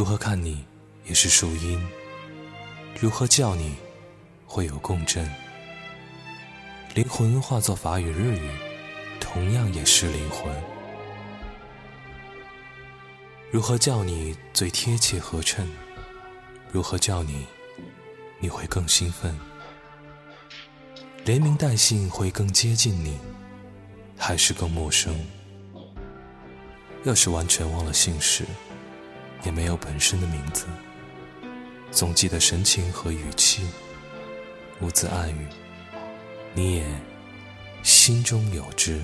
如何看你也是树荫，如何叫你会有共振。灵魂化作法语日语，同样也是灵魂。如何叫你最贴切合衬？如何叫你你会更兴奋？连名带姓会更接近你，还是更陌生？要是完全忘了姓氏，也没有本身的名字，总记得神情和语气，无字暗语，你也心中有知。